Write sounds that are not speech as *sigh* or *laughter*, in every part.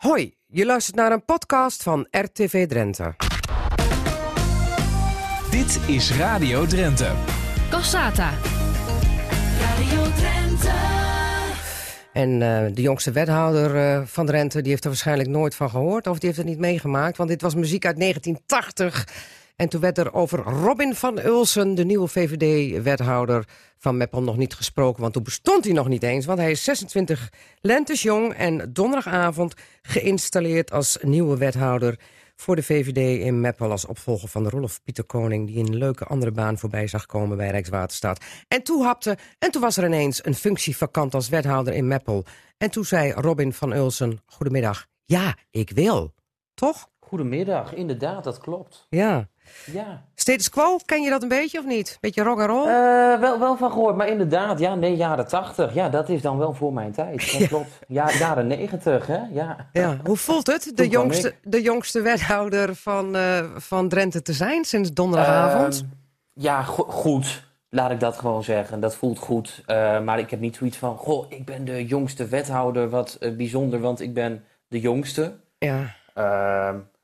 Hoi, je luistert naar een podcast van RTV Drenthe. Dit is Radio Drenthe. Cassata. Radio Drenthe. En eh, de jongste wethouder eh, van Drenthe die heeft er waarschijnlijk nooit van gehoord... of die heeft het niet meegemaakt, want dit was muziek uit 1980... En toen werd er over Robin van Ulsen, de nieuwe VVD-wethouder van Meppel, nog niet gesproken. Want toen bestond hij nog niet eens, want hij is 26 lentes jong... en donderdagavond geïnstalleerd als nieuwe wethouder voor de VVD in Meppel... als opvolger van Rolf Pieter Koning... die een leuke andere baan voorbij zag komen bij Rijkswaterstaat. En toen hapte, en toen was er ineens een functie vakant als wethouder in Meppel. En toen zei Robin van Ulsen, goedemiddag, ja, ik wil. Toch? Goedemiddag, inderdaad, dat klopt. Ja. Ja. Status quo, ken je dat een beetje of niet? Beetje rock and roll? Eh, wel, wel van gehoord, maar inderdaad, ja, nee, jaren 80. Ja, dat is dan wel voor mijn tijd. Dat *laughs* klopt. Ja, jaren 90, hè? Ja. ja. Hoe voelt het, de jongste, de jongste wethouder van, eh, van Drenthe te zijn sinds donderdagavond? Ehm, ja, go- goed. Laat ik dat gewoon zeggen. Dat voelt goed. Eh, maar ik heb niet zoiets van, goh, ik ben de jongste wethouder. Wat bijzonder, want ik ben de jongste. ja.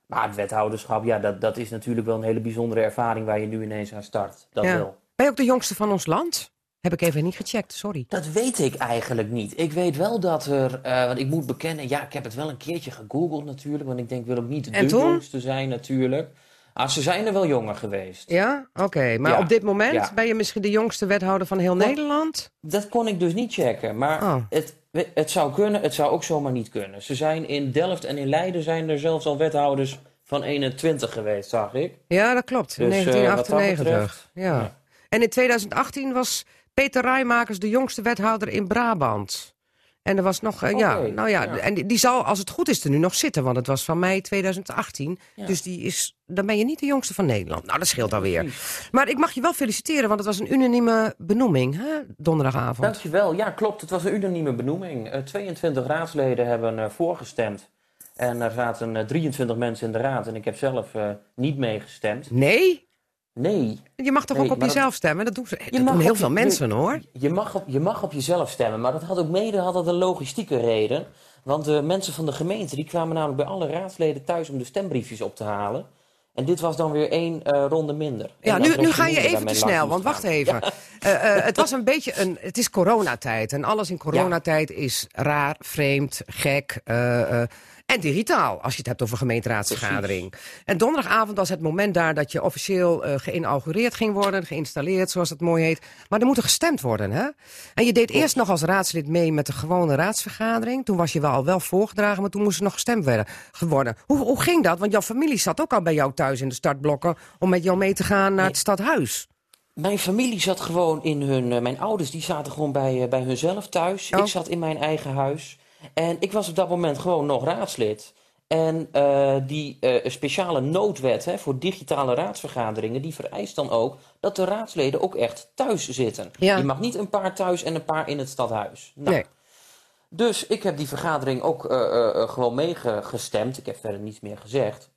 Maar het wethouderschap, ja, dat, dat is natuurlijk wel een hele bijzondere ervaring waar je nu ineens aan start. Dat Ja. wel. Ben je ook de jongste van ons land? Heb ik even niet gecheckt, sorry. Dat weet ik eigenlijk niet. Ik weet wel dat er, eh, want ik moet bekennen, ja, ik heb het wel een keertje gegoogeld natuurlijk, want ik denk, ik wil ook niet de jongste zijn natuurlijk. Ah, ze zijn er wel jonger geweest. Ja, oké. Maar Ja. op dit moment Ja. ben je misschien de jongste wethouder van heel. Nederland? Dat kon ik dus niet checken, maar Oh. het, het zou kunnen, het zou ook zomaar niet kunnen. Ze zijn in Delft en in Leiden zijn er zelfs al wethouders van 21 geweest, zag ik. Ja, dat klopt. In Dus, eh, wat dat 1998. betreft, ja. ja. En in 2018 was Peter Rijmakers de jongste wethouder in Brabant. En er was nog, eh, ja, nou ja, ja. en die, zal, als het goed is, er nu nog zitten, want het was van mei 2018. Ja. Dus die is, dan ben je niet de jongste van Nederland. Nou, dat scheelt alweer. Precies. Maar ik mag je wel feliciteren, want het was een unanieme benoeming, hè, donderdagavond. Dankjewel. Ja, klopt. Het was een unanieme benoeming. Eh, 22 raadsleden hebben eh, voorgestemd. En er zaten eh, 23 mensen in de raad. En ik heb zelf niet meegestemd. Nee? Nee, Je mag toch Nee, ook op dat- jezelf stemmen? Dat doen, ze, dat mag doen heel veel je- mensen, hoor. je mag, op, je mag op jezelf stemmen. Maar dat had ook mede had dat een logistieke reden. Want de mensen van de gemeente die kwamen namelijk bij alle raadsleden thuis om de stembriefjes op te halen. En dit was dan weer één eh, ronde minder. Ja, nu, nu ga je even te snel, want wacht even. Eh, eh, het was een beetje een. Het is coronatijd. En alles in coronatijd is raar, vreemd, gek. En digitaal, als je het hebt over gemeenteraadsvergadering. En donderdagavond was het moment daar dat je officieel eh, geïnaugureerd ging worden, geïnstalleerd, zoals het mooi heet. Maar er moet er gestemd worden, hè? En je deed eerst nog als raadslid mee met de gewone raadsvergadering. Toen was je wel al wel voorgedragen, maar toen moest er nog gestemd werden, geworden. Hoe, hoe ging dat? Want jouw familie zat ook al bij jou thuis in de startblokken om met jou mee te gaan naar het stadhuis. Mijn familie zat gewoon in hun. eh, mijn ouders die zaten gewoon bij, eh, bij hunzelf thuis. Oh. Ik zat in mijn eigen huis. En ik was op dat moment gewoon nog raadslid. En eh, die eh, speciale noodwet hè, voor digitale raadsvergaderingen, die vereist dan ook dat de raadsleden ook echt thuis zitten. Ja. Je mag niet een paar thuis en een paar in het stadhuis. Nou, Nee. Dus ik heb die vergadering ook eh, gewoon meegestemd. Ik heb verder niets meer gezegd.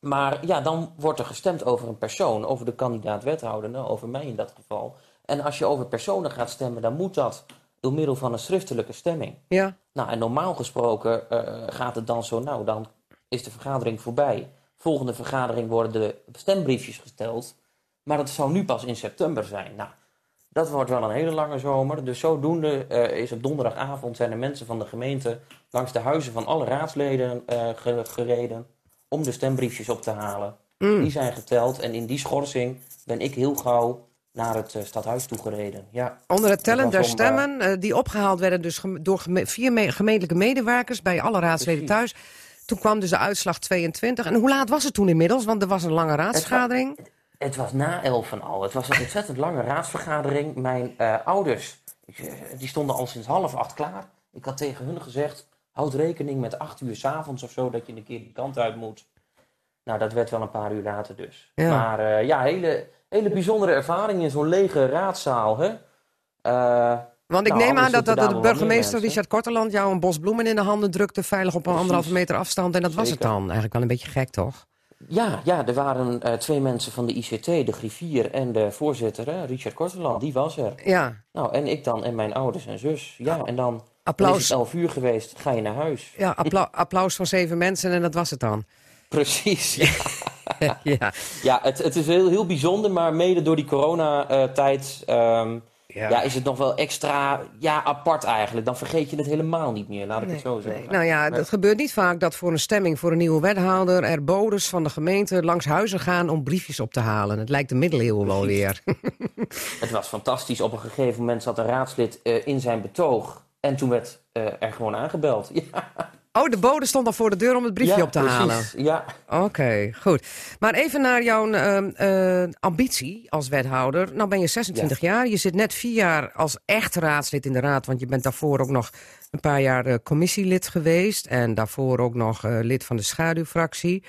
Maar ja, dan wordt er gestemd over een persoon, over de kandidaat-wethouder, nou, over mij in dat geval. En als je over personen gaat stemmen, dan moet dat door middel van een schriftelijke stemming. Ja. Nou, en normaal gesproken eh, gaat het dan zo, nou, dan is de vergadering voorbij. Volgende vergadering worden de stembriefjes gesteld. Maar dat zou nu pas in september zijn. Nou, dat wordt wel een hele lange zomer. Dus zodoende eh, is op donderdagavond zijn er mensen van de gemeente langs de huizen van alle raadsleden eh, ge- gereden om de stembriefjes op te halen. Mm. Die zijn geteld en in die schorsing ben ik heel gauw naar het eh, stadhuis toegereden. Ja. Onder het tellen der om, stemmen, eh, die opgehaald werden dus door geme- vier me- gemeentelijke medewerkers bij alle raadsleden Precies. thuis. Toen kwam dus de uitslag 22. En hoe laat was het toen inmiddels? Want er was een lange raadsvergadering. Het was na elfen al. Het was een ontzettend lange raadsvergadering. Mijn eh, ouders, eh, die stonden al sinds half acht klaar. Ik had tegen hun gezegd, houd rekening met acht uur 's avonds of zo, dat je een keer die kant uit moet. Nou, dat werd wel een paar uur later dus. Ja. Maar eh, ja, hele, hele bijzondere ervaring in zo'n lege raadzaal. Hè? Eh, Want ik Nou, neem aan dat, dat de burgemeester. Richard Korteland jou een bos bloemen in de handen drukte, veilig op een Precies. anderhalve meter afstand. En dat was het dan. Eigenlijk wel een beetje gek, toch? Ja, ja, er waren eh, twee mensen van de ICT, de griffier en de voorzitter, hè, Richard Korteland, die was er. Ja. Nou, en ik dan en mijn ouders en zus. Ja, en dan Dan is Applaus, het 11 uur geweest, ga je naar huis. ja, *laughs* appla- applaus van zeven mensen en dat was het dan. Precies. Ja, *laughs* *laughs* ja. ja het, het is heel, heel bijzonder, maar mede door die coronatijd ehm Ja. ja. is het nog wel extra ja, apart eigenlijk. Dan vergeet je het helemaal niet meer, laat ik het zo zeggen. Nee, nou ja, het gebeurt niet vaak dat voor een stemming voor een nieuwe wethouder er bodes van de gemeente langs huizen gaan om briefjes op te halen. Het lijkt de middeleeuwen wel weer. *laughs* Het was fantastisch. Op een gegeven moment zat een raadslid eh, in zijn betoog. En toen werd eh, er gewoon aangebeld. *laughs* Ja, Oh, de bode stond al voor de deur om het briefje ja, op te precies. halen. Ja, Oké, goed. Maar even naar jouw ehm, eh, ambitie als wethouder. Nou ben je 26 jaar. Je zit net vier jaar als echt raadslid in de raad. Want je bent daarvoor ook nog een paar jaar eh, commissielid geweest. En daarvoor ook nog eh, lid van de schaduwfractie.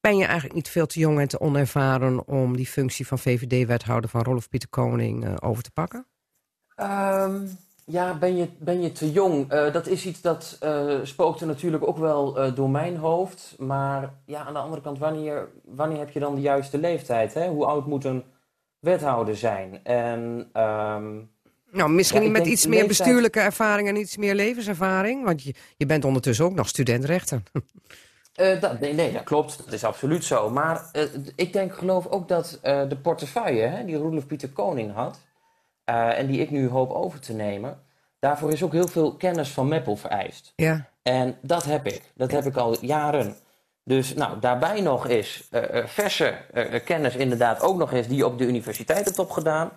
Ben je eigenlijk niet veel te jong en te onervaren... om die functie van VVD-wethouder van Rolf Pieter Koning eh, over te pakken? Ehm, ja ben, je, ben je te jong? Eh, dat is iets dat eh spookte natuurlijk ook wel eh, door mijn hoofd. Maar ja, aan de andere kant, wanneer, wanneer heb je dan de juiste leeftijd? Hè? Hoe oud moet een wethouder zijn? En ehm, Nou, misschien Ja, met iets meer leeftijd- bestuurlijke ervaring en iets meer levenservaring. Want je, je bent ondertussen ook nog studentrechten. Eh, dat, nee, nee, dat klopt. Dat is absoluut zo. Maar ik denk, geloof ook dat de portefeuille hè, die Roelof Pieter Koning had... eh, en die ik nu hoop over te nemen... daarvoor is ook heel veel kennis van Meppel vereist. ja. En dat heb ik. Dat heb ik al jaren. Dus nou, daarbij nog is eh, eh, verse kennis inderdaad ook nog eens... die je op de universiteit hebt opgedaan.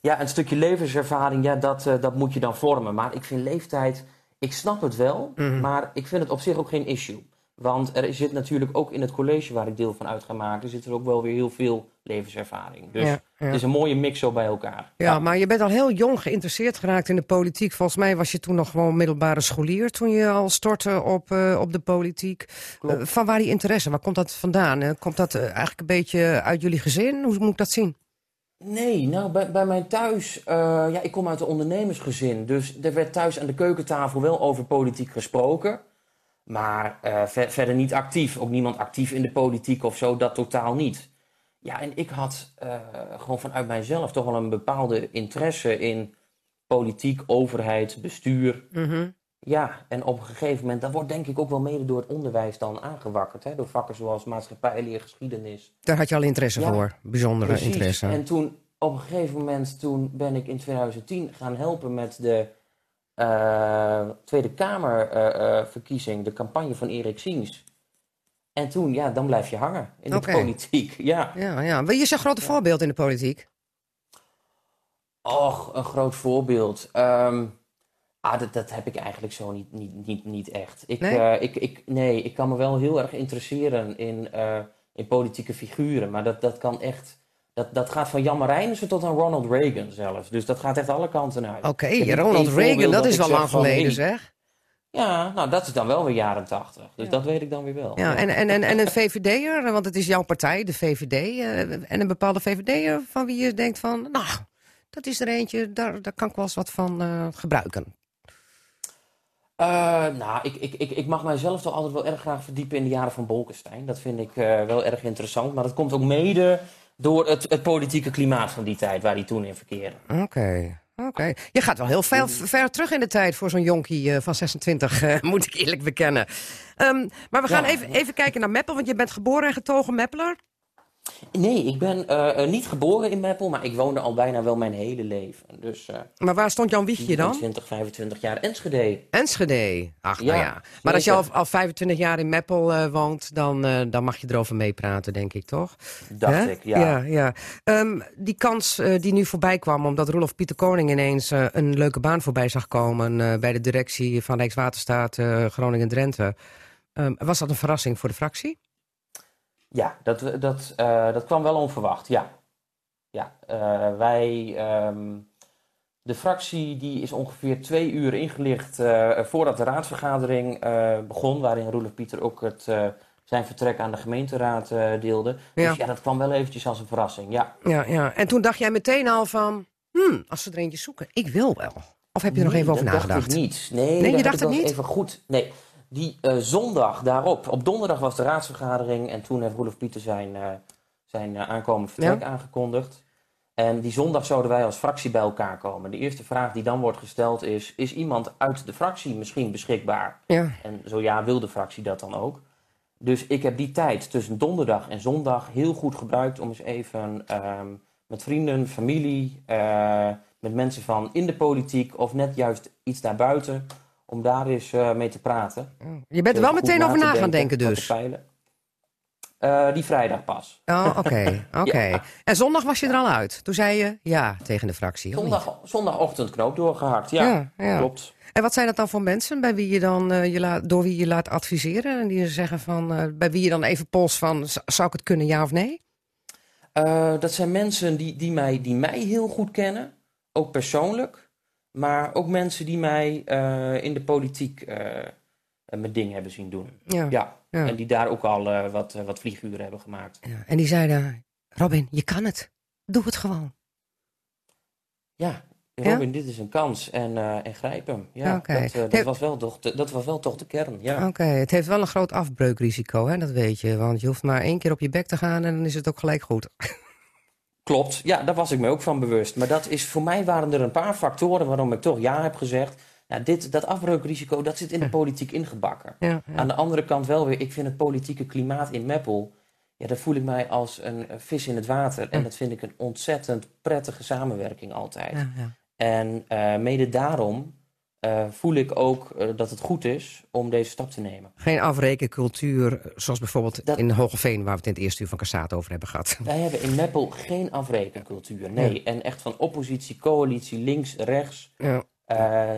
Ja, een stukje levenservaring, ja, dat, dat moet je dan vormen. Maar ik vind leeftijd... Ik snap het wel, Mhm. maar ik vind het op zich ook geen issue. Want er zit natuurlijk ook in het college waar ik deel van uit ga maken, zit er ook wel weer heel veel levenservaring. Dus Ja, ja. het is een mooie mix zo bij elkaar. Ja, maar je bent al heel jong geïnteresseerd geraakt in de politiek. Volgens mij was je toen nog gewoon middelbare scholier toen je al stortte op, eh, op de politiek. Eh, van waar die interesse? Waar komt dat vandaan? Komt dat eh, eigenlijk een beetje uit jullie gezin? Hoe moet ik dat zien? Nee, nou bij, bij mijn thuis, ja, ik kom uit een ondernemersgezin. Dus er werd thuis aan de keukentafel wel over politiek gesproken. Maar eh, ver- verder niet actief. Ook niemand actief in de politiek of zo, dat totaal niet. Ja, en ik had eh, gewoon vanuit mijzelf toch wel een bepaalde interesse in politiek, overheid, bestuur. Ja, en op een gegeven moment, dat wordt denk ik ook wel mede door het onderwijs dan aangewakkerd. Hè? Door vakken zoals maatschappijleer, geschiedenis. Daar had je al interesse Ja, voor. Bijzondere Precies. interesse. En toen, op een gegeven moment, toen ben ik in 2010 gaan helpen met de Tweede Kamerverkiezing, de campagne van Erik Siens. En toen, ja, dan blijf je hangen in de politiek. *laughs* Ja. Ja, ja. Wie is een grote voorbeeld in de politiek? Och, een groot voorbeeld. Ehm, ah, dat, dat heb ik eigenlijk zo niet, niet, niet, niet echt. Ik, Nee? eh, ik, ik, nee, ik kan me wel heel erg interesseren in, eh, in politieke figuren. Maar dat, dat kan echt... Dat, dat gaat van Jan Marijnissen tot aan Ronald Reagan zelfs. Dus dat gaat echt alle kanten uit. Oké, Ronald Reagan, dat is wel lang geleden zeg. Ja, nou dat is dan wel weer jaren tachtig. Dus dat weet ik dan weer wel. Ja, en, en, en, en een VVD'er, want het is jouw partij, de VVD. eh, en een bepaalde VVD'er van wie je denkt van... Nou, dat is er eentje, daar, daar kan ik wel eens wat van eh, gebruiken. Eh, nou, ik, ik, ik, ik mag mijzelf toch altijd wel erg graag verdiepen in de jaren van Bolkestein. Dat vind ik wel erg interessant. Maar dat komt ook mede door het, het politieke klimaat van die tijd waar hij toen in verkeerde. Oké, oké. Je gaat wel heel ver, ver terug in de tijd voor zo'n jonkie eh, van 26, eh, *laughs* moet ik eerlijk bekennen. Ehm, maar we gaan Ja. even, even kijken naar Meppel, want je bent geboren en getogen Meppeler. Nee, ik ben eh, eh, niet geboren in Meppel, maar ik woonde al bijna wel mijn hele leven. Dus eh Maar waar stond jouw wiegje dan? 20, 25 jaar Enschede. Enschede. Ach, Ja, nou ja. Maar als je al, zeker. al 25 jaar in Meppel woont, dan, dan mag je erover meepraten, denk ik, toch? Dacht ik, ja. ja, ja. Ehm, die kans die nu voorbij kwam, omdat Rolf Pieter Koning ineens een leuke baan voorbij zag komen bij de directie van Rijkswaterstaat Groningen-Drenthe. Ehm, was dat een verrassing voor de fractie? Ja, dat, dat, eh, dat kwam wel onverwacht, ja. Ja, eh, wij... ehm, de fractie die is ongeveer twee uur ingelicht eh, voordat de raadsvergadering begon, waarin Roelof Pieter ook het, zijn vertrek aan de gemeenteraad deelde. Ja. Dus ja, dat kwam wel eventjes als een verrassing, ja. Ja, ja. En toen dacht jij meteen al van, hmm, als ze er eentje zoeken, ik wil wel. Of heb je er nog even over dat nagedacht? dacht ik niet. Nee, Nee, je dacht het niet? Even goed. Nee, die eh, zondag daarop. Op donderdag was de raadsvergadering en toen heeft Roelof Pieter zijn, eh, zijn eh, aankomend vertrek aangekondigd. En die zondag zouden wij als fractie bij elkaar komen. De eerste vraag die dan wordt gesteld is: is iemand uit de fractie misschien beschikbaar? Ja. En zo ja, wil de fractie dat dan ook? Dus ik heb die tijd tussen donderdag en zondag heel goed gebruikt om eens even ehm, met vrienden, familie, met mensen van in de politiek of net juist iets daarbuiten, om daar eens eh, mee te praten. Je bent er wel meteen over na gaan denken dus. peilen. Eh, die vrijdag pas. Oh, oké, *laughs* oké. Ja. En zondag was je er al uit. Toen zei je ja tegen de fractie. Zondag, zondagochtend knoop doorgehakt. Ja, Ja, ja. klopt. En wat zijn dat dan voor mensen bij wie je dan, eh, je laat, door wie je laat adviseren? En die zeggen van, bij wie je dan even pols van, zou ik het kunnen, ja of nee? Dat zijn mensen die, die, mij, die mij heel goed kennen, ook persoonlijk. Maar ook mensen die mij eh, in de politiek eh, mijn ding hebben zien doen. Ja. Ja, Ja. en die daar ook al eh, wat, eh, wat vlieguren hebben gemaakt. Ja. En die zeiden, Robin, je kan het. Doe het gewoon. Ja, Robin, dit is een kans en, eh, en grijp hem. Ja, dat, eh, dat, was wel toch de, dat was wel toch de kern. Ja. Oké, het heeft wel een groot afbreukrisico, hè? dat weet je. Want je hoeft maar één keer op je bek te gaan en dan is het ook gelijk goed. *laughs* Klopt, ja, daar was ik me ook van bewust. Maar dat is, voor mij waren er een paar factoren waarom ik toch ja heb gezegd. Nou, dit, dat afbreukrisico, dat zit in de politiek ingebakken. Ja, ja. Aan de andere kant wel weer, ik vind het politieke klimaat in Meppel... Ja, daar voel ik mij als een vis in het water. En dat vind ik een ontzettend prettige samenwerking altijd. En eh, mede daarom eh, voel ik ook eh, dat het goed is om deze stap te nemen. Geen afrekencultuur, eh, zoals bijvoorbeeld Dat- in Hogeveen... waar we het in het eerste uur van Cassaat over hebben gehad. *laughs* Wij hebben in Meppel geen afrekencultuur. Nee, en echt van oppositie, coalitie, links, rechts. Ja.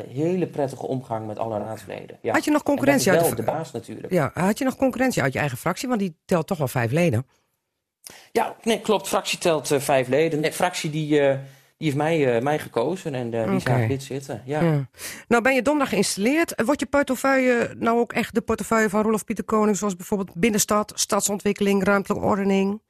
hele prettige omgang met alle raadsleden. Ja. Had je nog concurrentie uit de- de baas natuurlijk. Ja, had je nog concurrentie uit je eigen fractie? Want die telt toch wel vijf leden. Ja, nee, klopt. Fractie telt vijf leden. Nee, fractie die, die heeft mij, eh, mij gekozen en eh, die zagen dit zitten. Ja. Ja. Nou, ben je donderdag geïnstalleerd. Wordt je portefeuille nou ook echt de portefeuille van Rolof Pieter Koning... zoals bijvoorbeeld binnenstad, stadsontwikkeling, ruimtelijke ordening?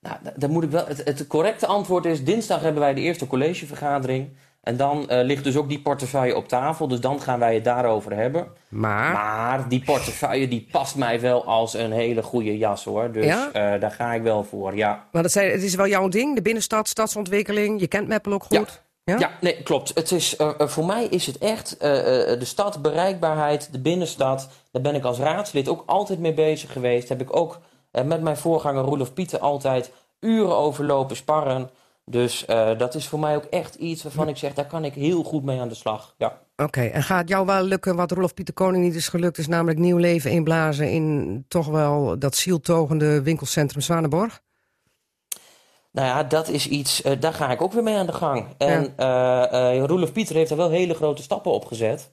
Nou, da- dan moet ik wel, het, het correcte antwoord is: dinsdag hebben wij de eerste collegevergadering. En dan eh, ligt dus ook die portefeuille op tafel. Dus dan gaan wij het daarover hebben. Maar, Maar die portefeuille die past mij wel als een hele goede jas hoor. Dus Ja? eh, daar ga ik wel voor. Ja. maar dat zei, het is wel jouw ding, de binnenstad, stadsontwikkeling. Je kent Meppel ook goed. Ja? Ja, nee, klopt. Het is, eh, voor mij is het echt de stad, bereikbaarheid, de binnenstad. Daar ben ik als raadslid ook altijd mee bezig geweest. Heb ik ook met mijn voorganger Roelof Pieter altijd uren over lopen sparren. Dus eh, dat is voor mij ook echt iets waarvan ik zeg, daar kan ik heel goed mee aan de slag. Ja. Oké, en gaat jou wel lukken wat Rolof Pieter Koning niet is gelukt... is namelijk nieuw leven inblazen in toch wel dat zieltogende winkelcentrum Zwanenborg? Nou ja, dat is iets, eh, daar ga ik ook weer mee aan de gang. En eh eh, Roelof Pieter heeft er wel hele grote stappen op gezet.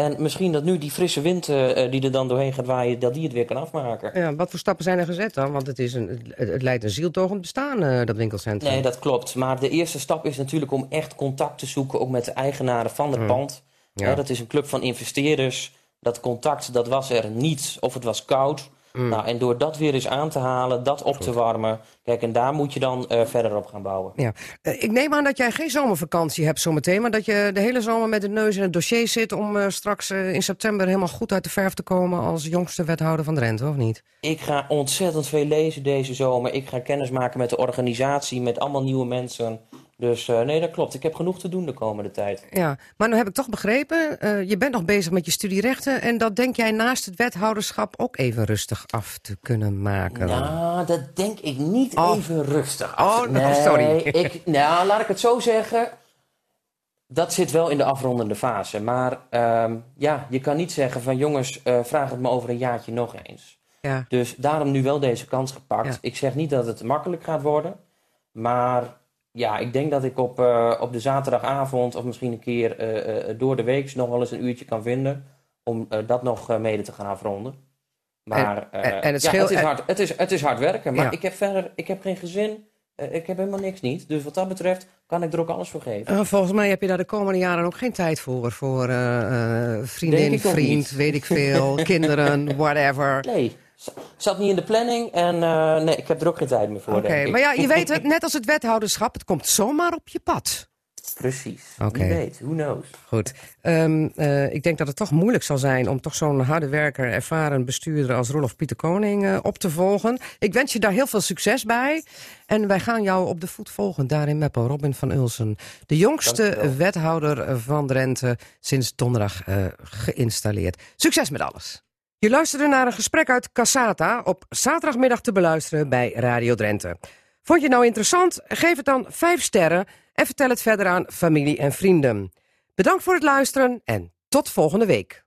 En misschien dat nu die frisse wind eh, eh, die er dan doorheen gaat waaien, dat die het weer kan afmaken. Ja, wat voor stappen zijn er gezet dan? Want het, is een, het, het leidt een zieltogend bestaan, eh, dat winkelcentrum. Nee, dat klopt. Maar de eerste stap is natuurlijk om echt contact te zoeken, ook met de eigenaren van het pand. Ja. Dat is een club van investeerders. Dat contact, dat was er niet, of het was koud. Nou, en door dat weer eens aan te halen, dat op te warmen. Kijk, en daar moet je dan eh, verder op gaan bouwen. Ja. Eh, ik neem aan dat jij geen zomervakantie hebt zometeen... maar dat je de hele zomer met de neus in het dossier zit... om eh, straks in september helemaal goed uit de verf te komen... als jongste wethouder van Drenthe, of niet? Ik ga ontzettend veel lezen deze zomer. Ik ga kennis maken met de organisatie, met allemaal nieuwe mensen. Dus eh, nee, dat klopt. Ik heb genoeg te doen de komende tijd. Ja, maar nu heb ik toch begrepen... eh, je bent nog bezig met je studierechten... en dat denk jij naast het wethouderschap ook even rustig af te kunnen maken. Nou, dat denk ik niet Oh. even rustig. Oh, af. nou, sorry. *laughs* Ik, nou, laat ik het zo zeggen. Dat zit wel in de afrondende fase. Maar ehm, ja, je kan niet zeggen van jongens, eh, vraag het me over een jaartje nog eens. Ja. Dus daarom nu wel deze kans gepakt. Ja. Ik zeg niet dat het makkelijk gaat worden. Maar ja, ik denk dat ik op, eh, op de zaterdagavond of misschien een keer eh, eh, door de week nog wel eens een uurtje kan vinden. Om dat nog mede te gaan afronden. Maar En- en- en het ja, het, is hard, het, is, het is hard werken. Maar Ja. ik heb verder ik heb geen gezin. ik heb helemaal niks niet. Dus wat dat betreft kan ik er ook alles voor geven. Volgens mij heb je daar de komende jaren ook geen tijd voor. Voor vriendin, vriend, weet ik veel, *laughs* kinderen, whatever. Nee, zat niet in de planning. En eh, nee, ik heb er ook geen tijd meer voor. Oké, maar ja, je weet het, net als het wethouderschap, het komt zomaar op je pad. Precies. Oké. Wie weet, who knows. Goed. Ehm, eh, ik denk dat het toch moeilijk zal zijn om toch zo'n harde werker, ervaren bestuurder als Rolof Pieter Koning eh, op te volgen. Ik wens je daar heel veel succes bij. En wij gaan jou op de voet volgen daar in Meppel. Robin van Ulsen, de jongste wethouder van Drenthe sinds donderdag geïnstalleerd. Succes met alles. Je luisterde naar een gesprek uit Cassata op zaterdagmiddag te beluisteren bij Radio Drenthe. Vond je het nou interessant? Geef het dan 5 sterren en vertel het verder aan familie en vrienden. Bedankt voor het luisteren en tot volgende week.